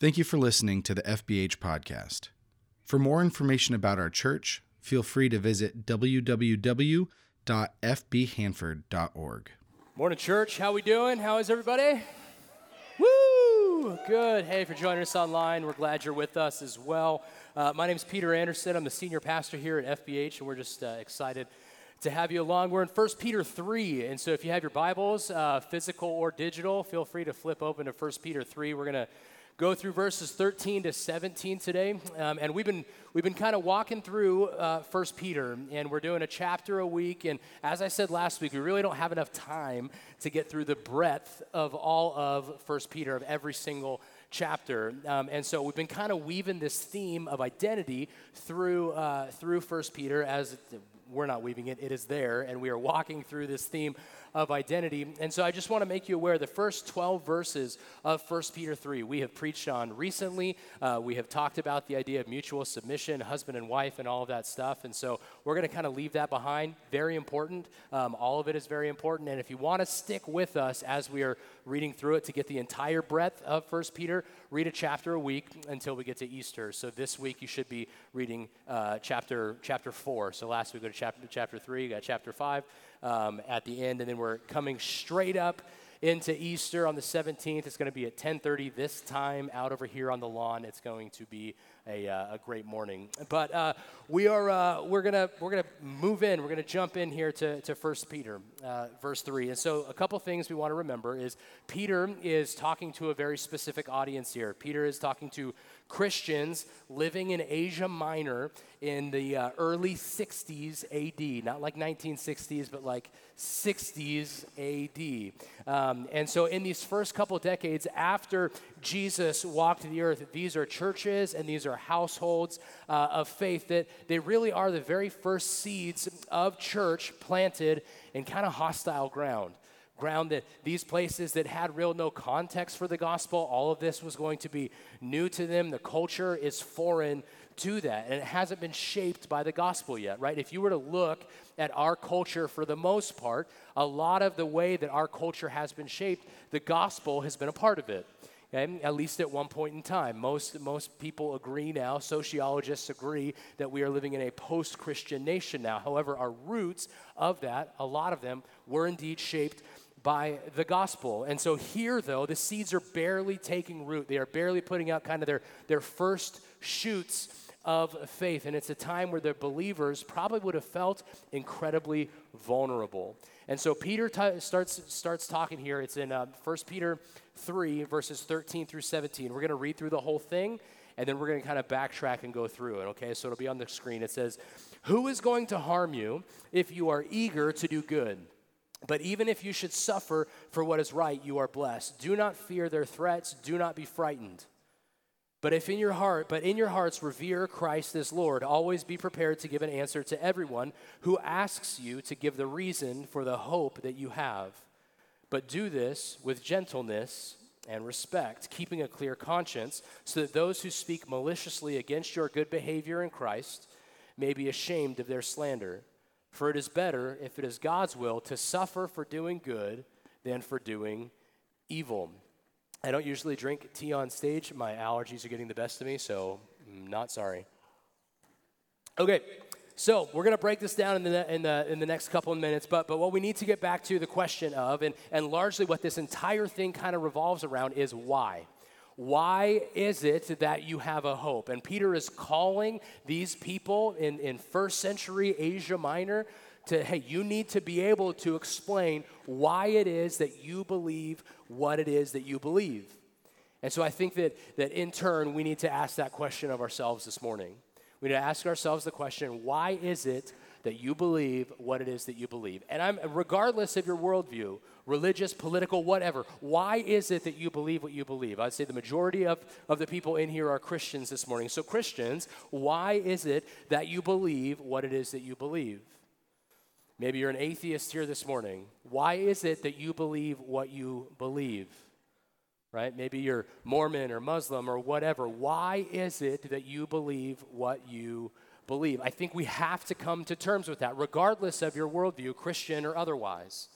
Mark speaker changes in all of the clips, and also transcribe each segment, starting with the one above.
Speaker 1: Thank you for listening to the FBH podcast. For more information about our church, feel free to visit www.fbhanford.org.
Speaker 2: Morning, church. How we doing? How is everybody? Woo! Good. Hey, for joining us online, we're glad you're with us as well. Uh, my name is Peter Anderson. I'm the senior pastor here at FBH, and we're just uh, excited to have you along. We're in 1 Peter 3, and so if you have your Bibles, uh, physical or digital, feel free to flip open to 1 Peter 3. We're going to go through verses 13 to 17 today, um, and we've been we've been kind of walking through uh, First Peter, and we're doing a chapter a week. And as I said last week, we really don't have enough time to get through the breadth of all of First Peter of every single chapter. Um, and so we've been kind of weaving this theme of identity through uh, through First Peter as we're not weaving it; it is there, and we are walking through this theme of identity. And so I just want to make you aware the first 12 verses of 1 Peter 3 we have preached on recently. Uh, we have talked about the idea of mutual submission, husband and wife, and all of that stuff. And so we're going to kind of leave that behind. Very important. Um, all of it is very important. And if you want to stick with us as we are reading through it to get the entire breadth of 1 Peter, read a chapter a week until we get to Easter. So this week you should be reading uh, chapter chapter 4. So last week we go to chapter, chapter 3, you got chapter 5 um, at the end, and then we're coming straight up into Easter on the 17th. It's going to be at 10:30 this time out over here on the lawn. It's going to be a, uh, a great morning. But uh, we are uh, we're gonna we're gonna move in. We're gonna jump in here to to First Peter, uh, verse three. And so a couple things we want to remember is Peter is talking to a very specific audience here. Peter is talking to Christians living in Asia Minor in the uh, early 60s AD, not like 1960s, but like 60s AD. Um, and so, in these first couple decades after Jesus walked the earth, these are churches and these are households uh, of faith that they really are the very first seeds of church planted in kind of hostile ground ground that these places that had real no context for the gospel, all of this was going to be new to them. The culture is foreign to that, and it hasn't been shaped by the gospel yet, right? If you were to look at our culture for the most part, a lot of the way that our culture has been shaped, the gospel has been a part of it. Okay? At least at one point in time. Most, most people agree now, sociologists agree, that we are living in a post Christian nation now. However, our roots of that, a lot of them, were indeed shaped by the gospel. And so here, though, the seeds are barely taking root. They are barely putting out kind of their, their first shoots of faith. And it's a time where the believers probably would have felt incredibly vulnerable. And so Peter t- starts, starts talking here. It's in uh, 1 Peter 3, verses 13 through 17. We're going to read through the whole thing, and then we're going to kind of backtrack and go through it, okay? So it'll be on the screen. It says, Who is going to harm you if you are eager to do good? But even if you should suffer for what is right, you are blessed. Do not fear their threats, do not be frightened. But if in your heart, but in your hearts revere Christ as Lord, always be prepared to give an answer to everyone who asks you to give the reason for the hope that you have. But do this with gentleness and respect, keeping a clear conscience, so that those who speak maliciously against your good behavior in Christ may be ashamed of their slander. For it is better, if it is God's will, to suffer for doing good than for doing evil. I don't usually drink tea on stage. My allergies are getting the best of me, so I'm not sorry. Okay, so we're going to break this down in the, in, the, in the next couple of minutes, but, but what we need to get back to the question of, and, and largely what this entire thing kind of revolves around, is why. Why is it that you have a hope? And Peter is calling these people in, in first century Asia Minor to, hey, you need to be able to explain why it is that you believe what it is that you believe. And so I think that, that in turn, we need to ask that question of ourselves this morning. We need to ask ourselves the question why is it that you believe what it is that you believe? And I'm, regardless of your worldview, religious, political, whatever. Why is it that you believe what you believe? I'd say the majority of, of the people in here are Christians this morning. So, Christians, why is it that you believe what it is that you believe? Maybe you're an atheist here this morning. Why is it that you believe what you believe? Right? Maybe you're Mormon or Muslim or whatever. Why is it that you believe what you believe? I think we have to come to terms with that, regardless of your worldview, Christian or otherwise.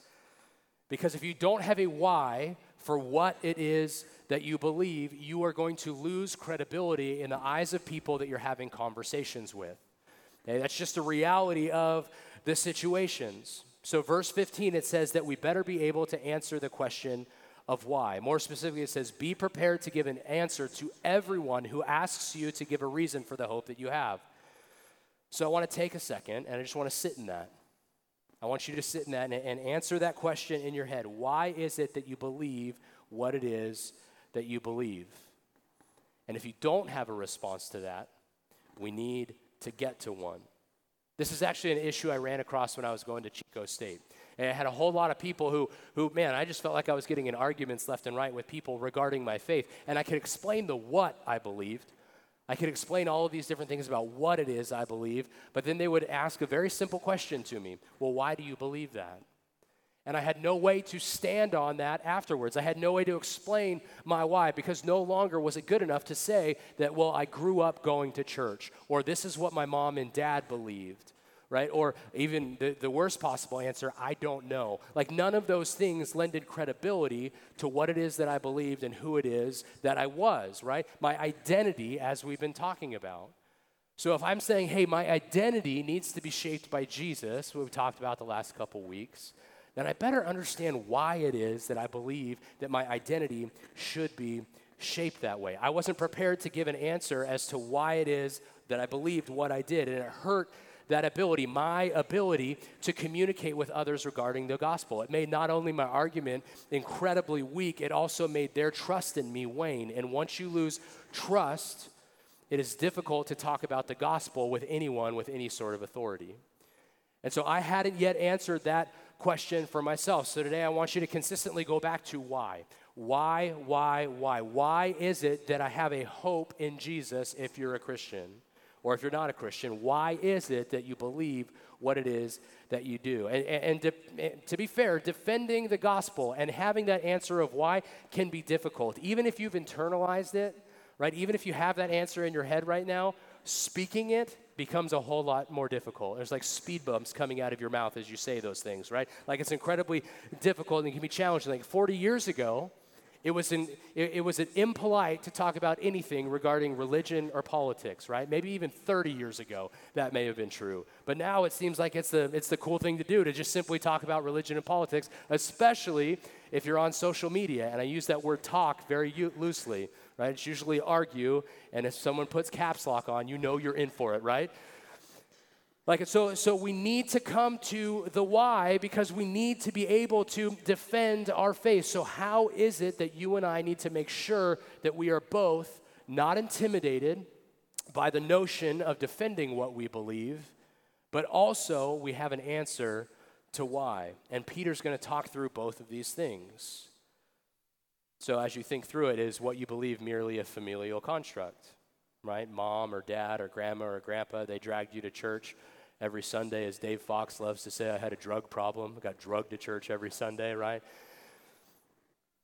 Speaker 2: Because if you don't have a why for what it is that you believe, you are going to lose credibility in the eyes of people that you're having conversations with. Okay, that's just a reality of the situations. So, verse 15, it says that we better be able to answer the question of why. More specifically, it says, Be prepared to give an answer to everyone who asks you to give a reason for the hope that you have. So, I want to take a second and I just want to sit in that. I want you to sit in that and, and answer that question in your head. Why is it that you believe what it is that you believe? And if you don't have a response to that, we need to get to one. This is actually an issue I ran across when I was going to Chico State. And I had a whole lot of people who, who, man, I just felt like I was getting in arguments left and right with people regarding my faith. And I could explain the what I believed. I could explain all of these different things about what it is I believe. But then they would ask a very simple question to me Well, why do you believe that? And I had no way to stand on that afterwards. I had no way to explain my why because no longer was it good enough to say that, well, I grew up going to church, or this is what my mom and dad believed, right? Or even the, the worst possible answer, I don't know. Like none of those things lended credibility to what it is that I believed and who it is that I was, right? My identity, as we've been talking about. So if I'm saying, hey, my identity needs to be shaped by Jesus, we've talked about the last couple weeks, then I better understand why it is that I believe that my identity should be shaped that way. I wasn't prepared to give an answer as to why it is that I believed what I did, and it hurt that ability, my ability to communicate with others regarding the gospel. It made not only my argument incredibly weak, it also made their trust in me wane. And once you lose trust, it is difficult to talk about the gospel with anyone with any sort of authority. And so I hadn't yet answered that question for myself. So today I want you to consistently go back to why. Why, why, why? Why is it that I have a hope in Jesus if you're a Christian? Or if you're not a Christian, why is it that you believe what it is that you do? And, and, to, to be fair, defending the gospel and having that answer of why can be difficult. Even if you've internalized it, right? Even if you have that answer in your head right now, speaking it becomes a whole lot more difficult. There's like speed bumps coming out of your mouth as you say those things, right? Like it's incredibly difficult and it can be challenging. Like 40 years ago, it was, an, it, it was an impolite to talk about anything regarding religion or politics, right? Maybe even 30 years ago, that may have been true. But now it seems like it's the, it's the cool thing to do to just simply talk about religion and politics, especially if you're on social media. And I use that word talk very u- loosely right? It's usually argue, and if someone puts caps lock on, you know you're in for it, right? Like so, so we need to come to the why because we need to be able to defend our faith. So, how is it that you and I need to make sure that we are both not intimidated by the notion of defending what we believe, but also we have an answer to why? And Peter's going to talk through both of these things. So, as you think through it, is what you believe merely a familial construct, right? Mom or dad or grandma or grandpa, they dragged you to church every Sunday, as Dave Fox loves to say, I had a drug problem. I got drugged to church every Sunday, right?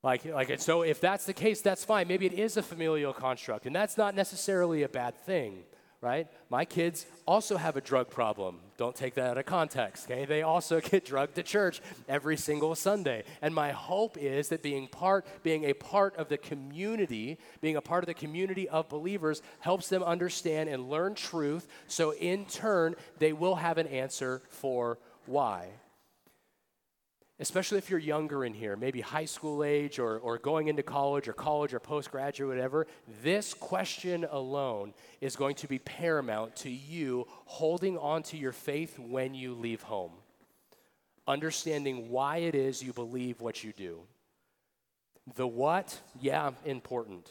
Speaker 2: Like, like, so if that's the case, that's fine. Maybe it is a familial construct, and that's not necessarily a bad thing right? My kids also have a drug problem. Don't take that out of context, okay? They also get drugged to church every single Sunday. And my hope is that being part being a part of the community, being a part of the community of believers helps them understand and learn truth so in turn they will have an answer for why especially if you're younger in here, maybe high school age or, or going into college or college or postgraduate, whatever, this question alone is going to be paramount to you holding on to your faith when you leave home. Understanding why it is you believe what you do. The what, yeah, important.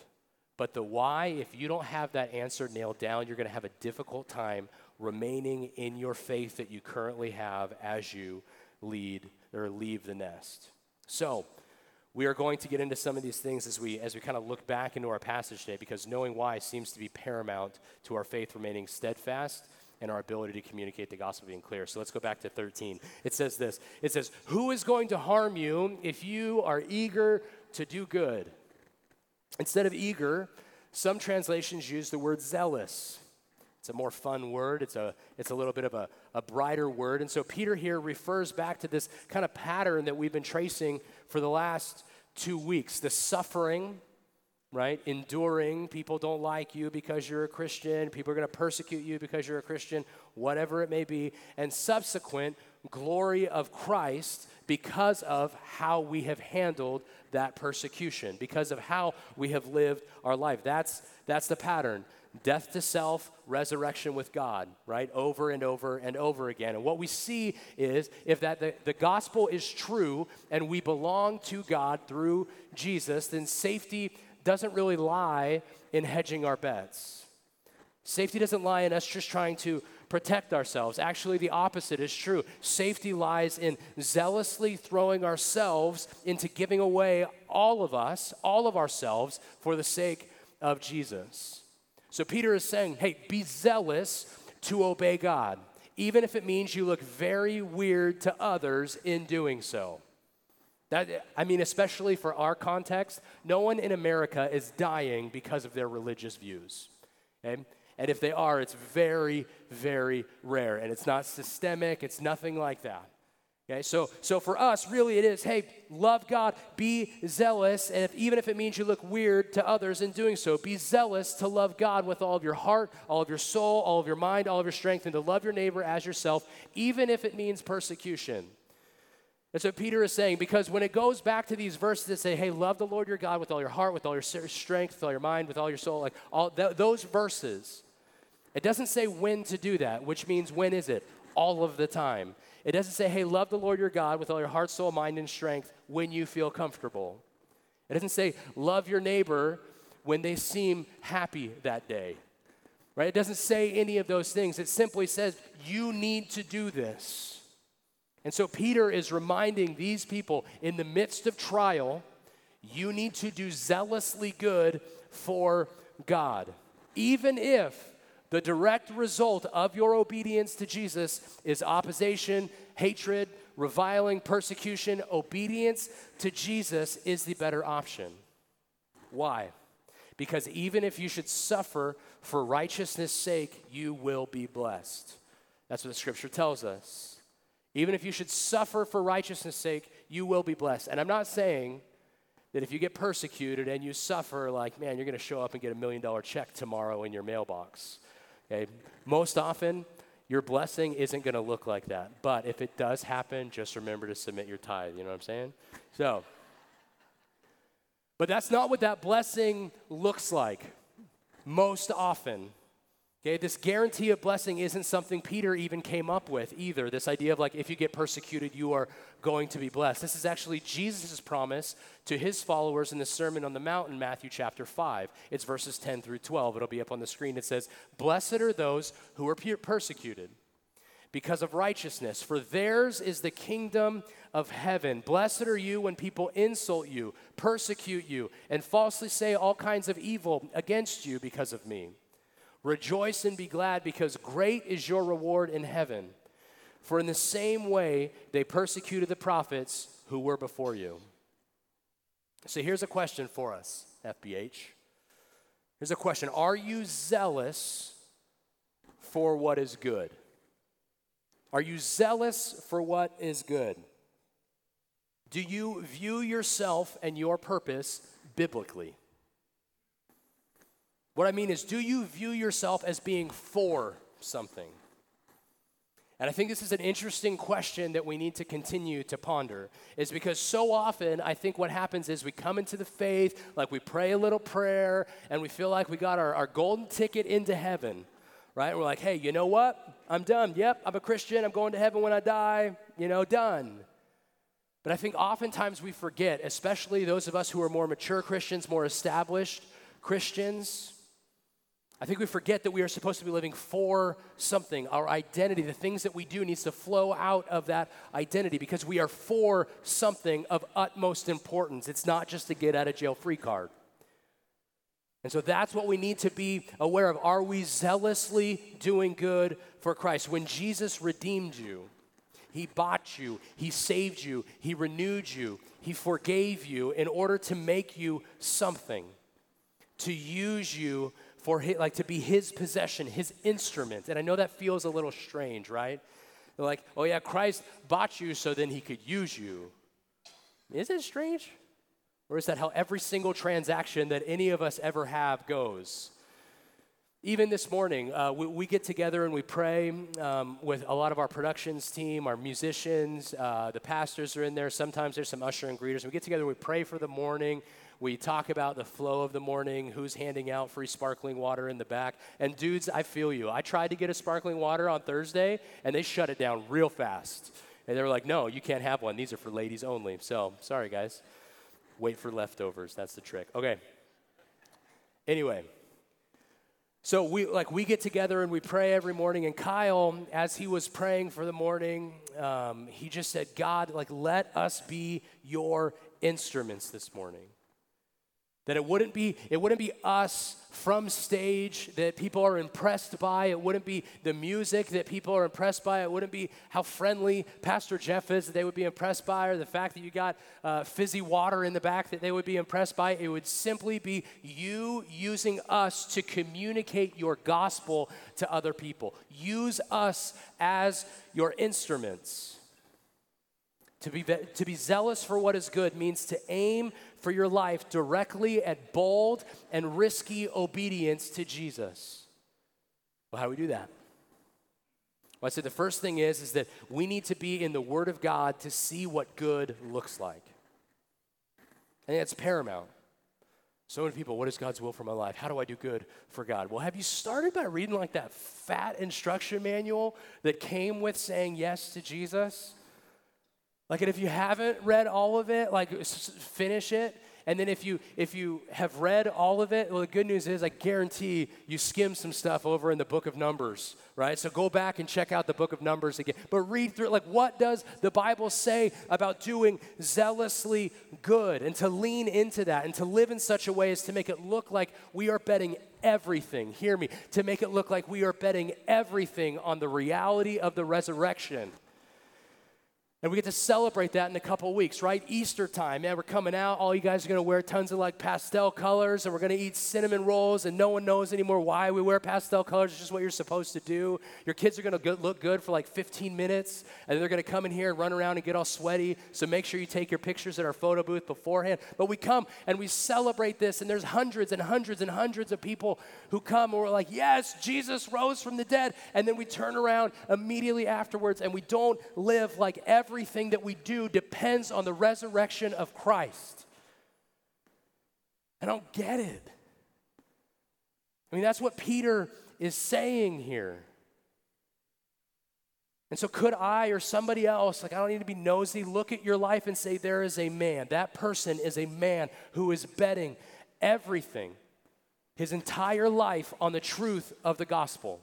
Speaker 2: But the why, if you don't have that answer nailed down, you're going to have a difficult time remaining in your faith that you currently have as you lead or leave the nest. So, we are going to get into some of these things as we as we kind of look back into our passage today because knowing why seems to be paramount to our faith remaining steadfast and our ability to communicate the gospel being clear. So let's go back to 13. It says this. It says, "Who is going to harm you if you are eager to do good?" Instead of eager, some translations use the word zealous. It's a more fun word. It's a, it's a little bit of a, a brighter word. And so Peter here refers back to this kind of pattern that we've been tracing for the last two weeks the suffering, right? Enduring. People don't like you because you're a Christian. People are going to persecute you because you're a Christian, whatever it may be. And subsequent glory of Christ because of how we have handled that persecution, because of how we have lived our life. That's, that's the pattern death to self, resurrection with God, right? Over and over and over again. And what we see is if that the, the gospel is true and we belong to God through Jesus, then safety doesn't really lie in hedging our bets. Safety doesn't lie in us just trying to protect ourselves. Actually, the opposite is true. Safety lies in zealously throwing ourselves into giving away all of us, all of ourselves, for the sake of Jesus. So Peter is saying, hey, be zealous to obey God, even if it means you look very weird to others in doing so. That, I mean, especially for our context, no one in America is dying because of their religious views. Okay? And if they are, it's very, very rare. And it's not systemic, it's nothing like that. Okay, so, so for us, really it is hey, love God, be zealous, and if, even if it means you look weird to others in doing so, be zealous to love God with all of your heart, all of your soul, all of your mind, all of your strength, and to love your neighbor as yourself, even if it means persecution. That's what Peter is saying because when it goes back to these verses that say, hey, love the Lord your God with all your heart, with all your strength, with all your mind, with all your soul, like all th- those verses, it doesn't say when to do that, which means when is it? All of the time. It doesn't say, hey, love the Lord your God with all your heart, soul, mind, and strength when you feel comfortable. It doesn't say, love your neighbor when they seem happy that day. Right? It doesn't say any of those things. It simply says, you need to do this. And so Peter is reminding these people in the midst of trial, you need to do zealously good for God. Even if the direct result of your obedience to Jesus is opposition, hatred, reviling, persecution. Obedience to Jesus is the better option. Why? Because even if you should suffer for righteousness' sake, you will be blessed. That's what the scripture tells us. Even if you should suffer for righteousness' sake, you will be blessed. And I'm not saying that if you get persecuted and you suffer, like, man, you're going to show up and get a million dollar check tomorrow in your mailbox. Okay? Most often, your blessing isn't going to look like that. But if it does happen, just remember to submit your tithe. You know what I'm saying? So, but that's not what that blessing looks like most often. Okay, this guarantee of blessing isn't something Peter even came up with either. This idea of like, if you get persecuted, you are going to be blessed. This is actually Jesus' promise to his followers in the Sermon on the Mount in Matthew chapter 5. It's verses 10 through 12. It'll be up on the screen. It says, Blessed are those who are persecuted because of righteousness, for theirs is the kingdom of heaven. Blessed are you when people insult you, persecute you, and falsely say all kinds of evil against you because of me. Rejoice and be glad, because great is your reward in heaven. For in the same way they persecuted the prophets who were before you. So here's a question for us, FBH. Here's a question Are you zealous for what is good? Are you zealous for what is good? Do you view yourself and your purpose biblically? What I mean is, do you view yourself as being for something? And I think this is an interesting question that we need to continue to ponder, is because so often I think what happens is we come into the faith, like we pray a little prayer, and we feel like we got our, our golden ticket into heaven, right? We're like, hey, you know what? I'm done. Yep, I'm a Christian. I'm going to heaven when I die. You know, done. But I think oftentimes we forget, especially those of us who are more mature Christians, more established Christians, I think we forget that we are supposed to be living for something. Our identity, the things that we do, needs to flow out of that identity because we are for something of utmost importance. It's not just a get out of jail free card. And so that's what we need to be aware of. Are we zealously doing good for Christ? When Jesus redeemed you, He bought you, He saved you, He renewed you, He forgave you in order to make you something, to use you for his, like to be his possession, his instrument. And I know that feels a little strange, right? Like, oh yeah, Christ bought you so then he could use you. Is it strange? Or is that how every single transaction that any of us ever have goes? Even this morning, uh, we, we, get together and we pray um, with a lot of our productions team, our musicians, uh, the pastors are in there. Sometimes there's some usher and greeters. We get together, we pray for the morning. We talk about the flow of the morning, who's handing out free sparkling water in the back. And dudes, I feel you. I tried to get a sparkling water on Thursday, and they shut it down real fast. And they were like, no, you can't have one. These are for ladies only. So, sorry, guys. Wait for leftovers. That's the trick. Okay. Anyway. So we like we get together and we pray every morning. And Kyle, as he was praying for the morning, um, he just said, "God, like let us be your instruments this morning." That it wouldn't be it wouldn't be us from stage that people are impressed by. It wouldn't be the music that people are impressed by. It wouldn't be how friendly Pastor Jeff is that they would be impressed by, or the fact that you got uh, fizzy water in the back that they would be impressed by. It would simply be you using us to communicate your gospel to other people. Use us as your instruments. To be, to be zealous for what is good means to aim for your life directly at bold and risky obedience to Jesus. Well, how do we do that? Well, I said the first thing is, is that we need to be in the Word of God to see what good looks like. And that's paramount. So many people, what is God's will for my life? How do I do good for God? Well, have you started by reading like that fat instruction manual that came with saying yes to Jesus? Like, and if you haven't read all of it, like, finish it. And then if you if you have read all of it, well, the good news is I guarantee you skim some stuff over in the book of Numbers, right? So go back and check out the book of Numbers again. But read through like what does the Bible say about doing zealously good and to lean into that and to live in such a way as to make it look like we are betting everything. Hear me, to make it look like we are betting everything on the reality of the resurrection. And we get to celebrate that in a couple weeks, right? Easter time, man, we're coming out. All you guys are gonna wear tons of like pastel colors, and we're gonna eat cinnamon rolls, and no one knows anymore why we wear pastel colors. It's just what you're supposed to do. Your kids are gonna look good for like 15 minutes, and then they're gonna come in here and run around and get all sweaty. So make sure you take your pictures at our photo booth beforehand. But we come and we celebrate this, and there's hundreds and hundreds and hundreds of people who come, and we're like, yes, Jesus rose from the dead. And then we turn around immediately afterwards, and we don't live like every everything that we do depends on the resurrection of Christ. I don't get it. I mean, that's what Peter is saying here. And so, could I or somebody else, like I don't need to be nosy, look at your life and say, there is a man. That person is a man who is betting everything, his entire life, on the truth of the gospel.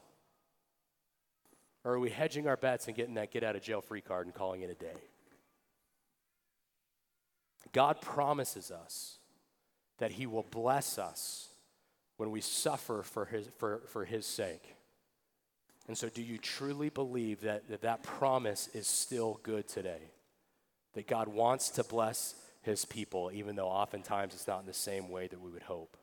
Speaker 2: Or are we hedging our bets and getting that get out of jail free card and calling it a day? God promises us that He will bless us when we suffer for His, for, for his sake. And so, do you truly believe that, that that promise is still good today? That God wants to bless His people, even though oftentimes it's not in the same way that we would hope?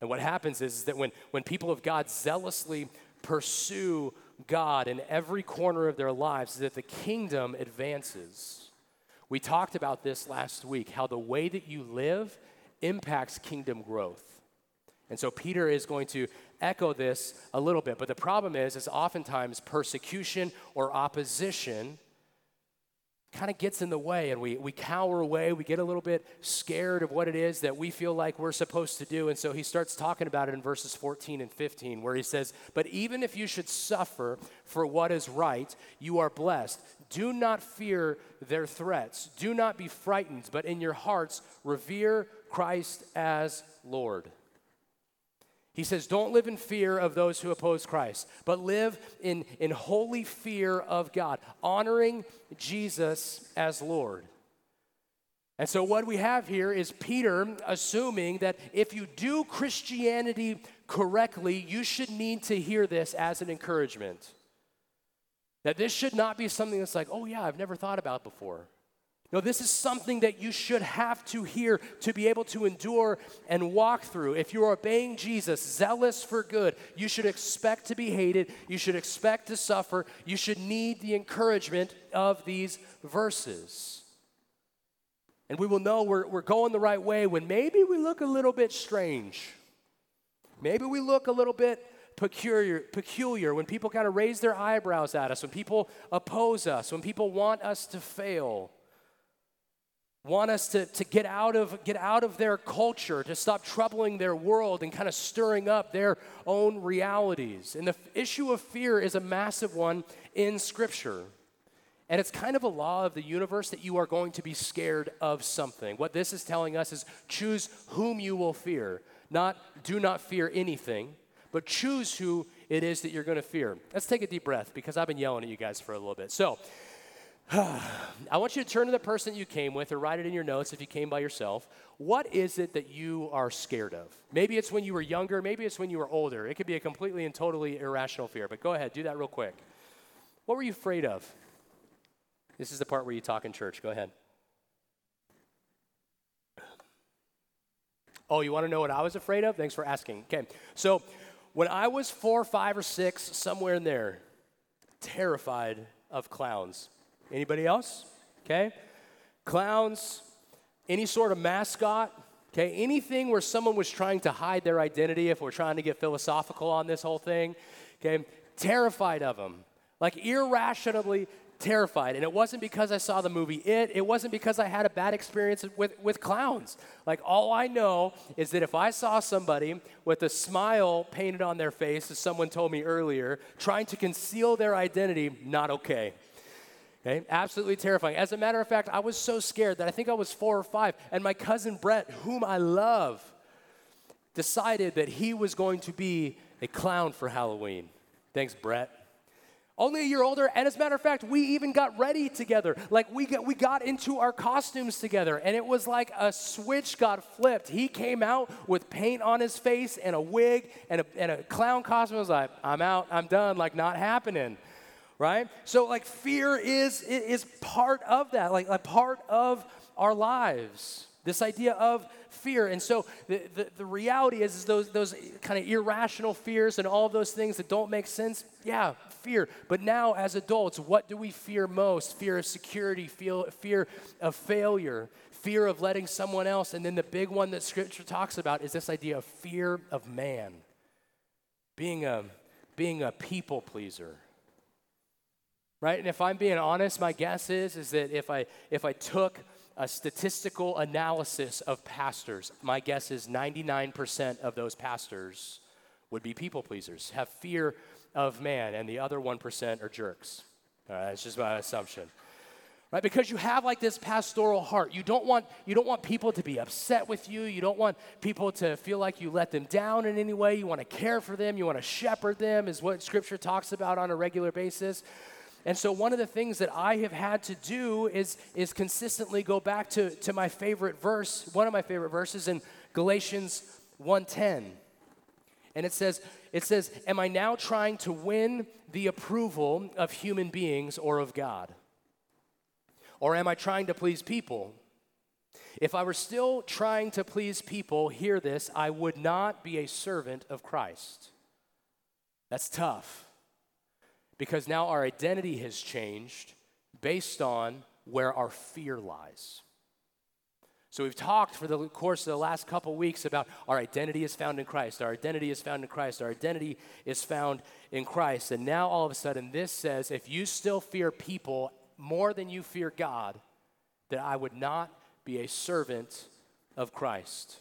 Speaker 2: And what happens is, is that when, when people of God zealously pursue God in every corner of their lives, that the kingdom advances. We talked about this last week how the way that you live impacts kingdom growth. And so Peter is going to echo this a little bit, but the problem is is oftentimes persecution or opposition kind of gets in the way and we, we cower away. We get a little bit scared of what it is that we feel like we're supposed to do. And so he starts talking about it in verses 14 and 15, where he says, But even if you should suffer for what is right, you are blessed. Do not fear their threats. Do not be frightened, but in your hearts, revere Christ as Lord. He says, Don't live in fear of those who oppose Christ, but live in, in holy fear of God, honoring Jesus as Lord. And so, what we have here is Peter assuming that if you do Christianity correctly, you should need to hear this as an encouragement. That this should not be something that's like, oh, yeah, I've never thought about before. No, this is something that you should have to hear to be able to endure and walk through. If you're obeying Jesus, zealous for good, you should expect to be hated. You should expect to suffer. You should need the encouragement of these verses. And we will know we're, we're going the right way when maybe we look a little bit strange. Maybe we look a little bit peculiar, peculiar when people kind of raise their eyebrows at us, when people oppose us, when people want us to fail, want us to, to get, out of, get out of their culture, to stop troubling their world and kind of stirring up their own realities. And the issue of fear is a massive one in Scripture. And it's kind of a law of the universe that you are going to be scared of something. What this is telling us is choose whom you will fear, not do not fear anything but choose who it is that you're going to fear. Let's take a deep breath because I've been yelling at you guys for a little bit. So, I want you to turn to the person you came with or write it in your notes if you came by yourself. What is it that you are scared of? Maybe it's when you were younger, maybe it's when you were older. It could be a completely and totally irrational fear, but go ahead, do that real quick. What were you afraid of? This is the part where you talk in church. Go ahead. Oh, you want to know what I was afraid of? Thanks for asking. Okay. So, when I was four, five, or six, somewhere in there, terrified of clowns. Anybody else? Okay? Clowns, any sort of mascot, okay? Anything where someone was trying to hide their identity, if we're trying to get philosophical on this whole thing, okay? Terrified of them. Like irrationally terrified. And it wasn't because I saw the movie It, it wasn't because I had a bad experience with, with clowns. Like, all I know is that if I saw somebody with a smile painted on their face, as someone told me earlier, trying to conceal their identity, not okay. Okay, absolutely terrifying. As a matter of fact, I was so scared that I think I was four or five, and my cousin Brett, whom I love, decided that he was going to be a clown for Halloween. Thanks, Brett. Only a year older and as a matter of fact we even got ready together. Like we got, we got into our costumes together and it was like a switch got flipped. He came out with paint on his face and a wig and a, and a clown costume. I was like i'm out. I'm done. Like not happening right so like fear is is part of that like a part of our lives this idea of fear. And so the, the, the, reality is, is those, those kind of irrational fears and all those things that don't make sense, yeah, fear. But now as adults, what do we fear most? Fear of security, fear, fear of failure, fear of letting someone else. And then the big one that scripture talks about is this idea of fear of man, being a, being a people pleaser right and if i'm being honest my guess is is that if i if i took a statistical analysis of pastors, my guess is 99% of those pastors would be people pleasers, have fear of man, and the other 1% are jerks. Uh, that's just my assumption. Right? Because you have like this pastoral heart. You don't want you don't want people to be upset with you. You don't want people to feel like you let them down in any way. You want to care for them. You want to shepherd them is what scripture talks about on a regular basis. And so one of the things that I have had to do is, is consistently go back to, to my favorite verse, one of my favorite verses in Galatians 1:10. And it says, it says, Am I now trying to win the approval of human beings or of God? Or am I trying to please people? If I were still trying to please people, hear this, I would not be a servant of Christ. That's tough because now our identity has changed based on where our fear lies. So we've talked for the course of the last couple weeks about our identity is found in Christ. Our identity is found in Christ. Our identity is found in Christ. And now all of a sudden this says if you still fear people more than you fear God, that I would not be a servant of Christ.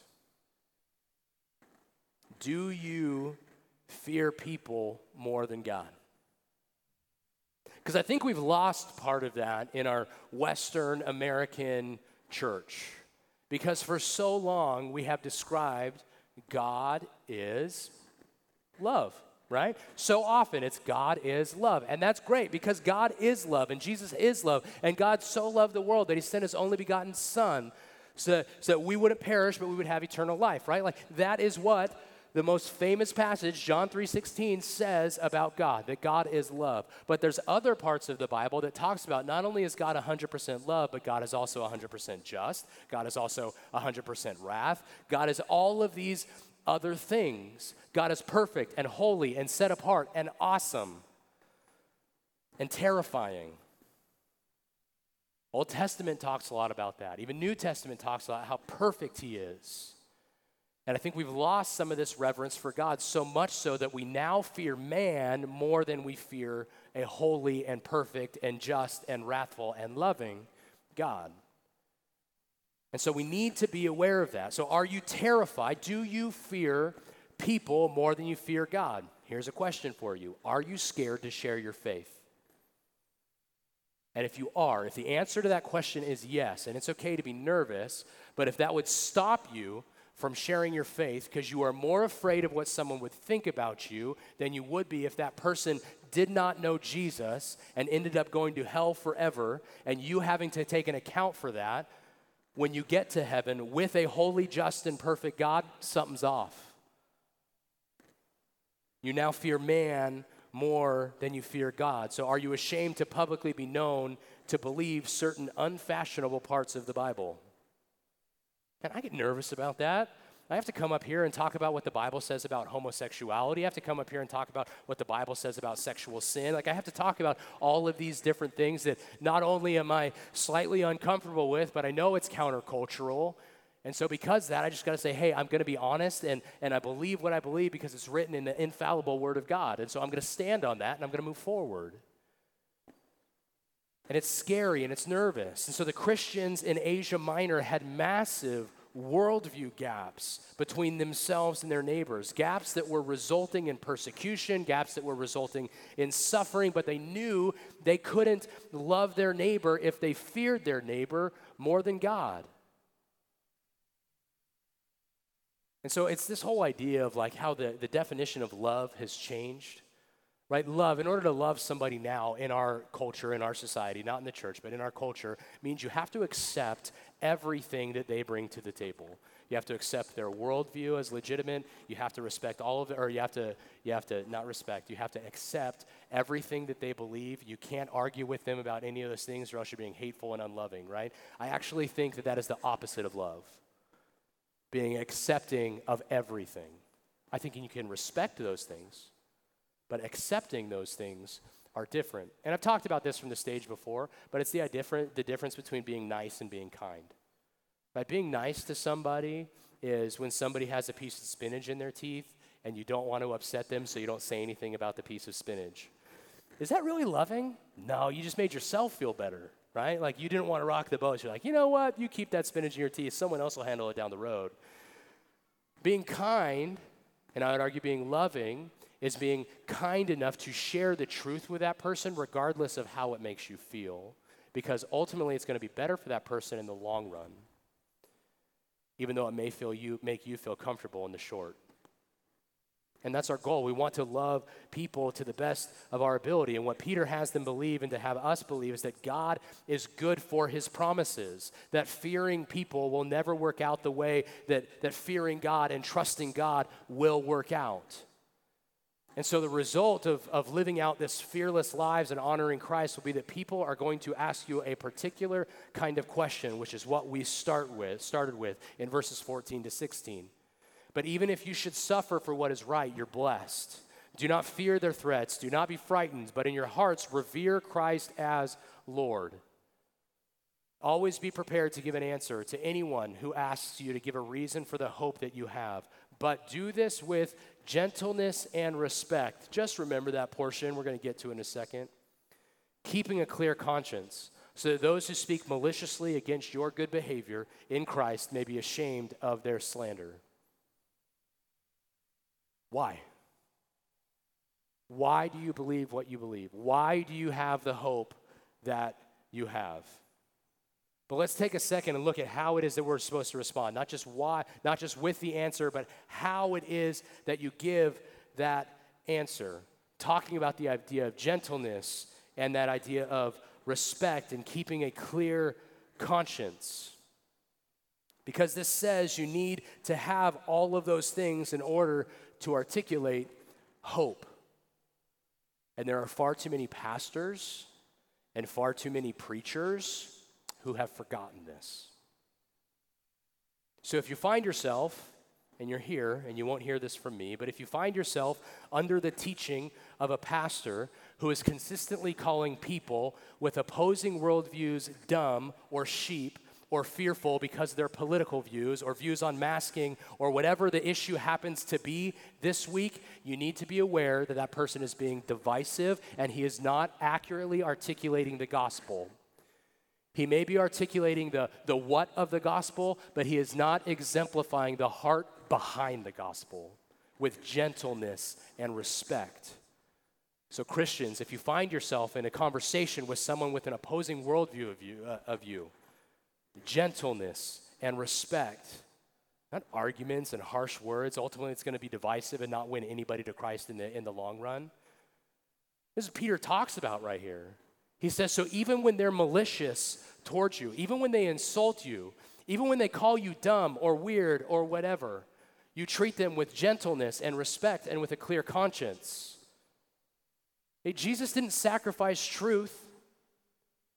Speaker 2: Do you fear people more than God? Because I think we've lost part of that in our Western American church. Because for so long we have described God is love, right? So often it's God is love. And that's great because God is love and Jesus is love. And God so loved the world that he sent his only begotten Son so, so that we wouldn't perish, but we would have eternal life, right? Like that is what the most famous passage john 3.16 says about god that god is love. But there's other parts of the bible that talks about not only is god 100% love but god is also 100% just. God is also 100% wrath. God is all of these other things. God is perfect and holy and set apart and awesome and terrifying. Old Testament talks a lot about that. Even New Testament talks about how perfect he is. And I think we've lost some of this reverence for God so much so that we now fear man more than we fear a holy and perfect and just and wrathful and loving God. And so we need to be aware of that. So, are you terrified? Do you fear people more than you fear God? Here's a question for you Are you scared to share your faith? And if you are, if the answer to that question is yes, and it's okay to be nervous, but if that would stop you from sharing your faith because you are more afraid of what someone would think about you than you would be if that person did not know Jesus and ended up going to hell forever, and you having to take an account for that, when you get to heaven with a holy, just, and perfect God, something's off. You now fear man more than you fear God. So, are you ashamed to publicly be known to believe certain unfashionable parts of the Bible? And I get nervous about that. I have to come up here and talk about what the Bible says about homosexuality. I have to come up here and talk about what the Bible says about sexual sin. Like, I have to talk about all of these different things that not only am I slightly uncomfortable with, but I know it's countercultural. And so, because that, I just got to say, hey, I'm going to be honest and, and I believe what I believe because it's written in the infallible Word of God. And so, I'm going to stand on that and I'm going to move forward. And it's scary and it's nervous. And so, the Christians in Asia Minor had massive worldview gaps between themselves and their neighbors, gaps that were resulting in persecution, gaps that were resulting in suffering, but they knew they couldn't love their neighbor if they feared their neighbor more than God. And so it's this whole idea of like how the, the definition of love has changed right? Love, in order to love somebody now in our culture, in our society, not in the church, but in our culture, means you have to accept everything that they bring to the table. You have to accept their worldview as legitimate. You have to respect all of it, or you have to, you have to not respect, you have to accept everything that they believe. You can't argue with them about any of those things, or else you're being hateful and unloving, right? I actually think that that is the opposite of love being accepting of everything. I think you can respect those things but accepting those things are different. And I've talked about this from the stage before, but it's the, different, the difference between being nice and being kind. By being nice to somebody is when somebody has a piece of spinach in their teeth and you don't want to upset them, so you don't say anything about the piece of spinach. Is that really loving? No, you just made yourself feel better, right? Like you didn't want to rock the boat. You're like, you know what? You keep that spinach in your teeth. Someone else will handle it down the road. Being kind, and I would argue being loving, is being kind enough to share the truth with that person, regardless of how it makes you feel, because ultimately it's going to be better for that person in the long run, even though it may feel you, make you feel comfortable in the short. And that's our goal. We want to love people to the best of our ability. And what Peter has them believe and to have us believe is that God is good for his promises, that fearing people will never work out the way that, that fearing God and trusting God will work out. And so, the result of, of living out this fearless lives and honoring Christ will be that people are going to ask you a particular kind of question, which is what we start with, started with in verses 14 to 16. But even if you should suffer for what is right, you're blessed. Do not fear their threats, do not be frightened, but in your hearts revere Christ as Lord. Always be prepared to give an answer to anyone who asks you to give a reason for the hope that you have. But do this with gentleness and respect. Just remember that portion we're going to get to in a second. Keeping a clear conscience, so that those who speak maliciously against your good behavior in Christ may be ashamed of their slander. Why? Why do you believe what you believe? Why do you have the hope that you have? But let's take a second and look at how it is that we're supposed to respond. Not just why, not just with the answer, but how it is that you give that answer. Talking about the idea of gentleness and that idea of respect and keeping a clear conscience. Because this says you need to have all of those things in order to articulate hope. And there are far too many pastors and far too many preachers who have forgotten this. So if you find yourself and you're here, and you won't hear this from me, but if you find yourself under the teaching of a pastor who is consistently calling people with opposing worldviews dumb or sheep or fearful because of their political views or views on masking or whatever the issue happens to be this week, you need to be aware that that person is being divisive and he is not accurately articulating the gospel. He may be articulating the, the what of the gospel, but he is not exemplifying the heart behind the gospel with gentleness and respect. So, Christians, if you find yourself in a conversation with someone with an opposing worldview of you, uh, of you gentleness and respect, not arguments and harsh words, ultimately it's going to be divisive and not win anybody to Christ in the, in the long run. This is Peter talks about right here. He says, So even when they're malicious towards you, even when they insult you, even when they call you dumb or weird or whatever, you treat them with gentleness and respect and with a clear conscience. Hey, Jesus didn't sacrifice truth,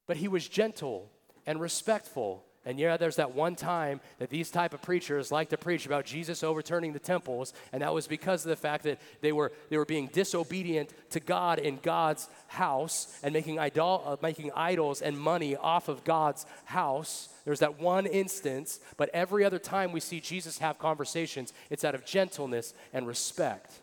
Speaker 2: but he was gentle and respectful and yeah, there's that one time that these type of preachers like to preach about Jesus overturning the temples, and that was because of the fact that they were they were being disobedient to God in God's house and making idol uh, making idols and money off of God's house. There's that one instance, but every other time we see Jesus have conversations, it's out of gentleness and respect.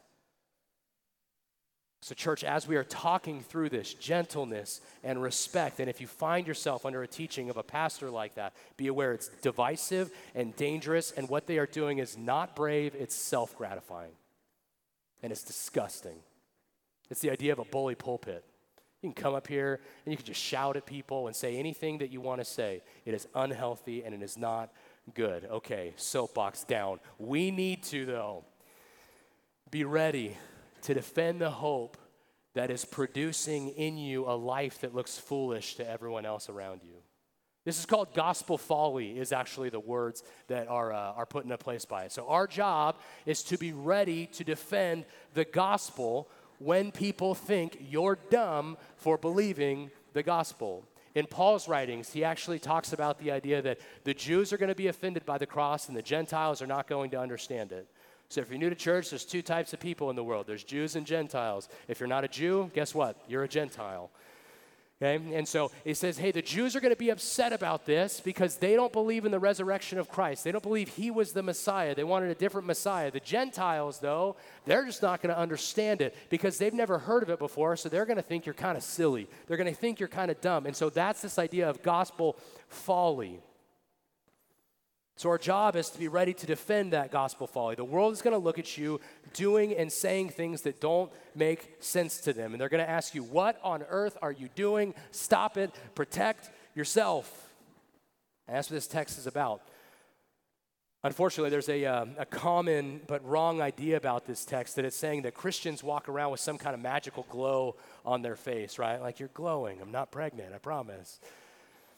Speaker 2: So, church, as we are talking through this, gentleness and respect, and if you find yourself under a teaching of a pastor like that, be aware it's divisive and dangerous, and what they are doing is not brave, it's self gratifying. And it's disgusting. It's the idea of a bully pulpit. You can come up here and you can just shout at people and say anything that you want to say. It is unhealthy and it is not good. Okay, soapbox down. We need to, though, be ready to defend the hope that is producing in you a life that looks foolish to everyone else around you. This is called gospel folly, is actually the words that are, uh, are put into place by it. So, our job is to be ready to defend the gospel when people think you're dumb for believing the gospel. In Paul's writings, he actually talks about the idea that the Jews are going to be offended by the cross and the Gentiles are not going to understand it. So if you're new to church, there's two types of people in the world there's Jews and Gentiles. If you're not a Jew, guess what? You're a Gentile. Okay? And so he says, hey, the Jews are going to be upset about this because they don't believe in the resurrection of Christ. They don't believe he was the Messiah. They wanted a different Messiah. The Gentiles, though, they're just not going to understand it because they've never heard of it before, so they're going to think you're kind of silly. They're going to think you're kind of dumb. And so that's this idea of gospel folly. So, our job is to be ready to defend that gospel folly. The world is going to look at you doing and saying things that don't make sense to them. And they're going to ask you, What on earth are you doing? Stop it. Protect yourself. And that's what this text is about. Unfortunately, there's a, uh, a common but wrong idea about this text that it's saying that Christians walk around with some kind of magical glow on their face, right? Like you're glowing. I'm not pregnant, I promise.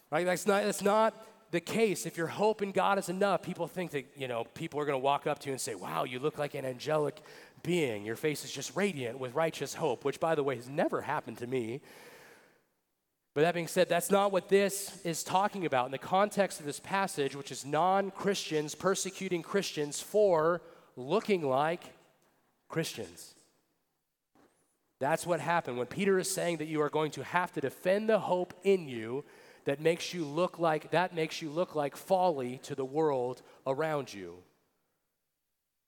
Speaker 2: Right? That's not, that's not the case, if your hope in God is enough, people think that, you know, people are going to walk up to you and say, wow, you look like an angelic being. Your face is just radiant with righteous hope, which, by the way, has never happened to me. But that being said, that's not what this is talking about. In the context of this passage, which is non Christians persecuting Christians for looking like Christians. That's what happened. When Peter is saying that you are going to have to defend the hope in you, that makes you look like that makes you look like folly to the world around you.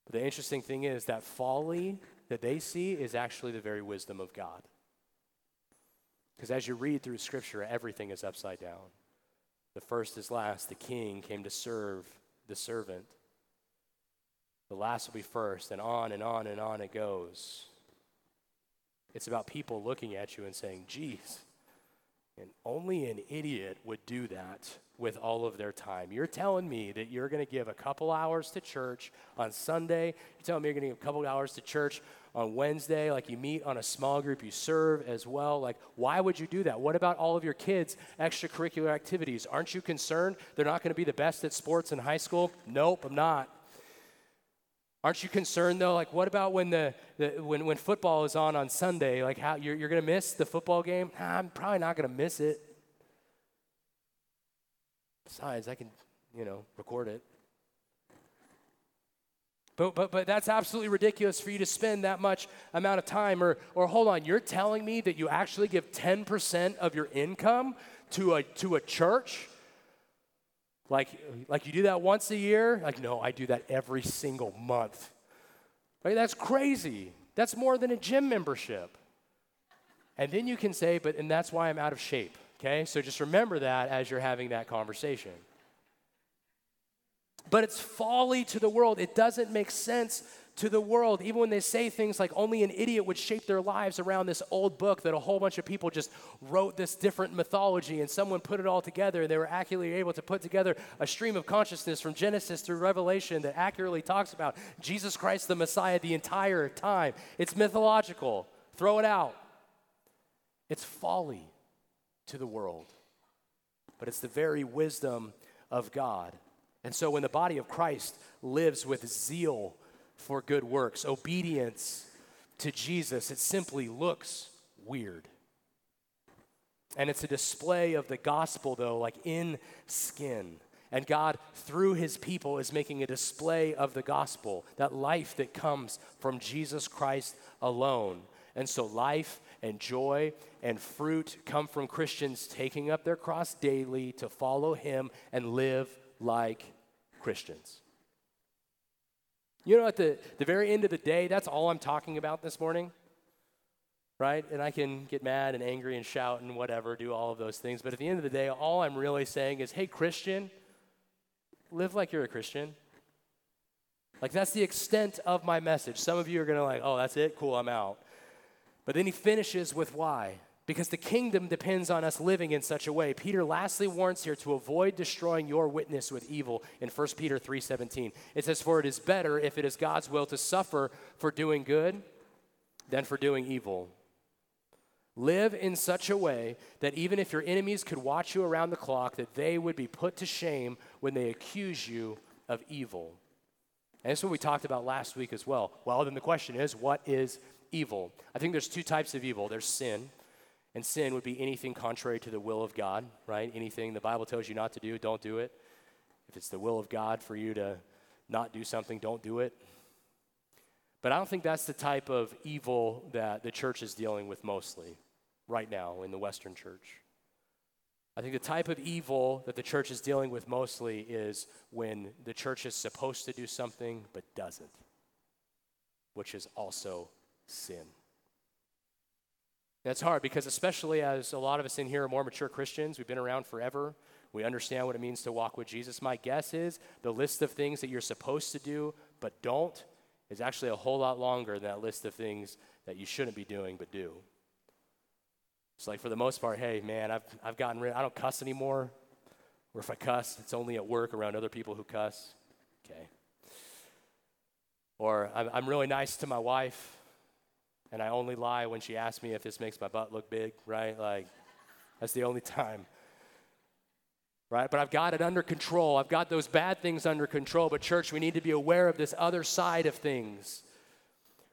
Speaker 2: But the interesting thing is that folly that they see is actually the very wisdom of God. Because as you read through Scripture, everything is upside down. The first is last. The king came to serve the servant. The last will be first, and on and on and on it goes. It's about people looking at you and saying, geez, and only an idiot would do that with all of their time. You're telling me that you're going to give a couple hours to church on Sunday. You're telling me you're going to give a couple hours to church on Wednesday. Like you meet on a small group, you serve as well. Like, why would you do that? What about all of your kids' extracurricular activities? Aren't you concerned they're not going to be the best at sports in high school? Nope, I'm not. Aren't you concerned though? Like, what about when the, the when, when football is on on Sunday? Like, how you're, you're going to miss the football game? Nah, I'm probably not going to miss it. Besides, I can, you know, record it. But, but, but that's absolutely ridiculous for you to spend that much amount of time. Or, or hold on, you're telling me that you actually give 10% of your income to a, to a church? Like, like you do that once a year? Like, no, I do that every single month. Right? That's crazy. That's more than a gym membership. And then you can say, but, and that's why I'm out of shape. Okay? So just remember that as you're having that conversation. But it's folly to the world. It doesn't make sense to the world, even when they say things like only an idiot would shape their lives around this old book that a whole bunch of people just wrote this different mythology and someone put it all together and they were accurately able to put together a stream of consciousness from Genesis through Revelation that accurately talks about Jesus Christ the Messiah the entire time. It's mythological. Throw it out. It's folly to the world, but it's the very wisdom of God. And so when the body of Christ lives with zeal for good works, obedience to Jesus, it simply looks weird. And it's a display of the gospel, though, like in skin. And God, through his people, is making a display of the gospel, that life that comes from Jesus Christ alone. And so, life and joy and fruit come from Christians taking up their cross daily to follow him and live like Christians. You know, at the, the very end of the day, that's all I'm talking about this morning, right? And I can get mad and angry and shout and whatever, do all of those things. But at the end of the day, all I'm really saying is, hey, Christian, live like you're a Christian. Like, that's the extent of my message. Some of you are going to, like, oh, that's it? Cool, I'm out. But then he finishes with why because the kingdom depends on us living in such a way. Peter lastly warns here to avoid destroying your witness with evil in 1 Peter 3:17. It says for it is better if it is God's will to suffer for doing good than for doing evil. Live in such a way that even if your enemies could watch you around the clock that they would be put to shame when they accuse you of evil. And that's what we talked about last week as well. Well, then the question is what is evil? I think there's two types of evil. There's sin and sin would be anything contrary to the will of God, right? Anything the Bible tells you not to do, don't do it. If it's the will of God for you to not do something, don't do it. But I don't think that's the type of evil that the church is dealing with mostly right now in the Western church. I think the type of evil that the church is dealing with mostly is when the church is supposed to do something but doesn't, which is also sin. That's hard because, especially as a lot of us in here are more mature Christians, we've been around forever, we understand what it means to walk with Jesus. My guess is the list of things that you're supposed to do but don't is actually a whole lot longer than that list of things that you shouldn't be doing but do. It's like for the most part, hey, man, I've, I've gotten rid, I don't cuss anymore. Or if I cuss, it's only at work around other people who cuss. Okay. Or I'm, I'm really nice to my wife and I only lie when she asks me if this makes my butt look big, right? Like, that's the only time. Right? But I've got it under control. I've got those bad things under control. But, church, we need to be aware of this other side of things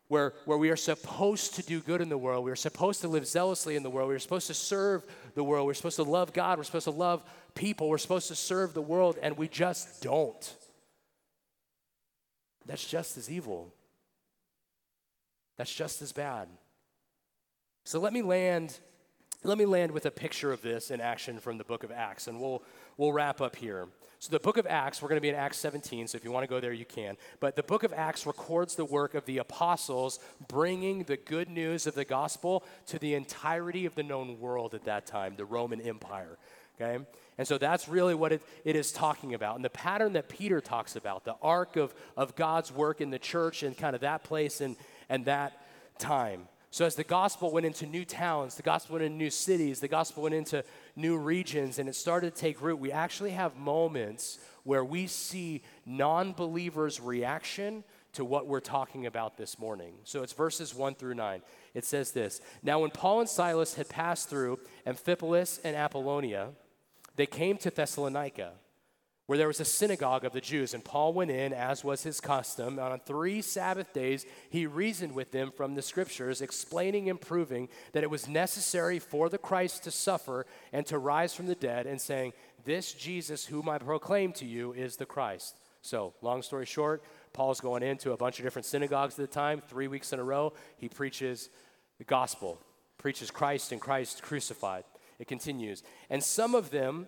Speaker 2: where, where we are supposed to do good in the world. We are supposed to live zealously in the world. We're supposed to serve the world. We're supposed to love God. We're supposed to love people. We're supposed to serve the world, and we just don't. That's just as evil. That's just as bad. So let me land let me land with a picture of this in action from the book of Acts and we'll we'll wrap up here. So the book of Acts, we're going to be in Acts 17, so if you want to go there you can. But the book of Acts records the work of the apostles bringing the good news of the gospel to the entirety of the known world at that time, the Roman Empire. Okay? And so that's really what it, it is talking about. And the pattern that Peter talks about, the arc of, of God's work in the church and kind of that place and and that time. So, as the gospel went into new towns, the gospel went into new cities, the gospel went into new regions, and it started to take root, we actually have moments where we see non believers' reaction to what we're talking about this morning. So, it's verses 1 through 9. It says this Now, when Paul and Silas had passed through Amphipolis and Apollonia, they came to Thessalonica where there was a synagogue of the Jews. And Paul went in, as was his custom. On three Sabbath days, he reasoned with them from the scriptures, explaining and proving that it was necessary for the Christ to suffer and to rise from the dead, and saying, This Jesus, whom I proclaim to you, is the Christ. So, long story short, Paul's going into a bunch of different synagogues at the time. Three weeks in a row, he preaches the gospel, preaches Christ and Christ crucified. It continues. And some of them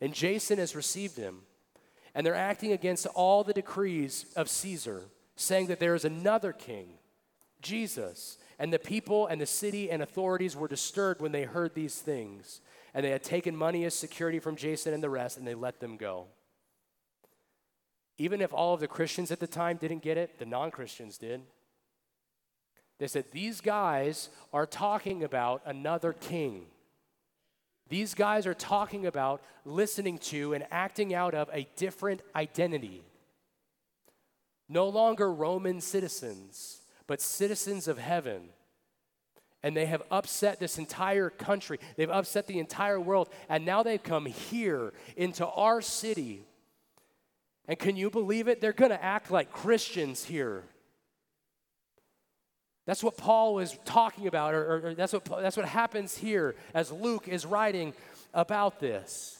Speaker 2: And Jason has received them. And they're acting against all the decrees of Caesar, saying that there is another king, Jesus and the people and the city and authorities were disturbed when they heard these things. And they had taken money as security from Jason and the rest, and they let them go. Even if all of the Christians at the time didn't get it, the non Christians did. They said, These guys are talking about another king. These guys are talking about listening to and acting out of a different identity. No longer Roman citizens, but citizens of heaven. And they have upset this entire country. They've upset the entire world. And now they've come here into our city. And can you believe it? They're going to act like Christians here. That's what Paul was talking about, or, or, or that's, what, that's what happens here as Luke is writing about this.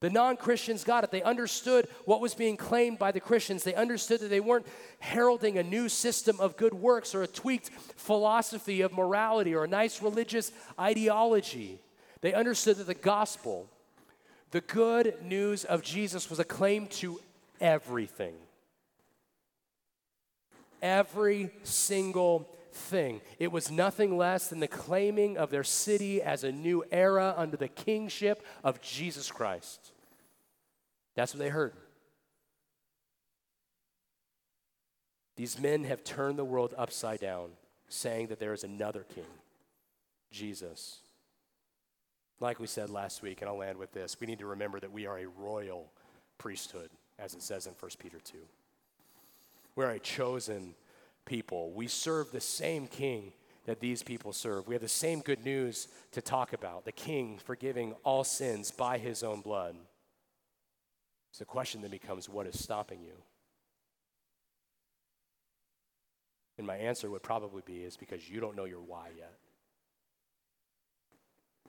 Speaker 2: The non Christians got it. They understood what was being claimed by the Christians. They understood that they weren't heralding a new system of good works or a tweaked philosophy of morality or a nice religious ideology. They understood that the gospel, the good news of Jesus, was a claim to everything. Every single thing. It was nothing less than the claiming of their city as a new era under the kingship of Jesus Christ. That's what they heard. These men have turned the world upside down, saying that there is another king, Jesus. Like we said last week, and I'll land with this we need to remember that we are a royal priesthood, as it says in 1 Peter 2. We're a chosen people. We serve the same king that these people serve. We have the same good news to talk about the king forgiving all sins by his own blood. So the question then becomes what is stopping you? And my answer would probably be is because you don't know your why yet.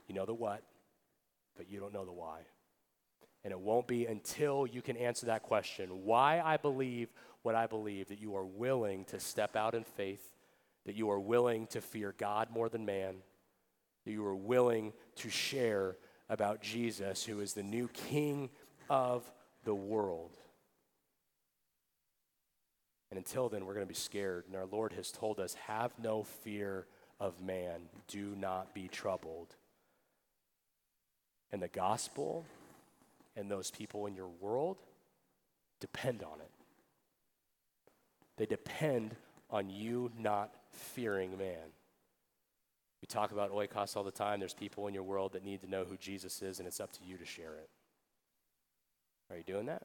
Speaker 2: You know the what, but you don't know the why. And it won't be until you can answer that question why I believe what I believe that you are willing to step out in faith, that you are willing to fear God more than man, that you are willing to share about Jesus, who is the new King of the world. And until then, we're going to be scared. And our Lord has told us have no fear of man, do not be troubled. And the gospel and those people in your world depend on it. They depend on you not fearing man. We talk about oikos all the time. There's people in your world that need to know who Jesus is, and it's up to you to share it. Are you doing that?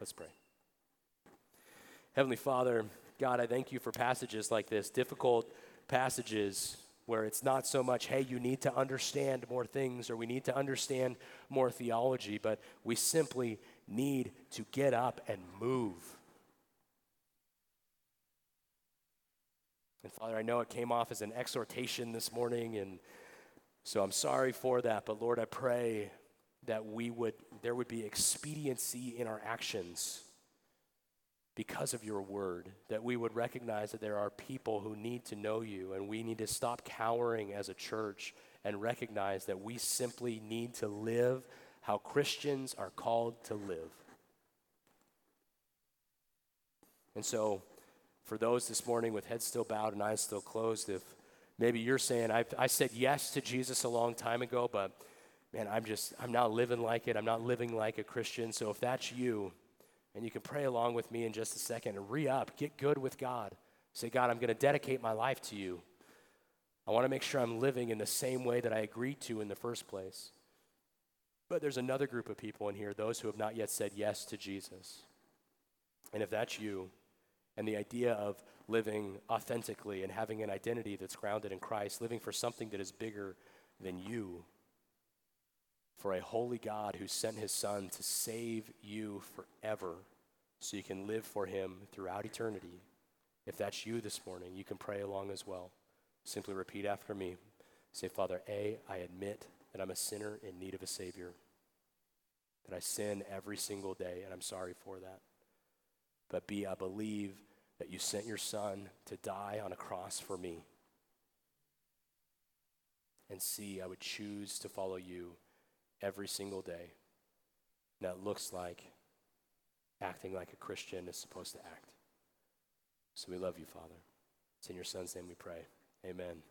Speaker 2: Let's pray. Heavenly Father, God, I thank you for passages like this, difficult passages where it's not so much, hey, you need to understand more things or we need to understand more theology, but we simply need to get up and move. And Father, I know it came off as an exhortation this morning, and so I'm sorry for that. But Lord, I pray that we would there would be expediency in our actions because of your word, that we would recognize that there are people who need to know you, and we need to stop cowering as a church and recognize that we simply need to live how Christians are called to live. And so, for those this morning with heads still bowed and eyes still closed, if maybe you're saying, i said yes to Jesus a long time ago, but man, I'm just, I'm not living like it. I'm not living like a Christian. So if that's you, and you can pray along with me in just a second and re up, get good with God. Say, God, I'm going to dedicate my life to you. I want to make sure I'm living in the same way that I agreed to in the first place. But there's another group of people in here, those who have not yet said yes to Jesus. And if that's you, and the idea of living authentically and having an identity that's grounded in Christ, living for something that is bigger than you, for a holy God who sent his Son to save you forever so you can live for him throughout eternity. If that's you this morning, you can pray along as well. Simply repeat after me. Say, Father, A, I admit that I'm a sinner in need of a Savior, that I sin every single day, and I'm sorry for that. But B, I believe that you sent your Son to die on a cross for me. And C, I would choose to follow you every single day. That looks like acting like a Christian is supposed to act. So we love you, Father. It's in your Son's name we pray. Amen.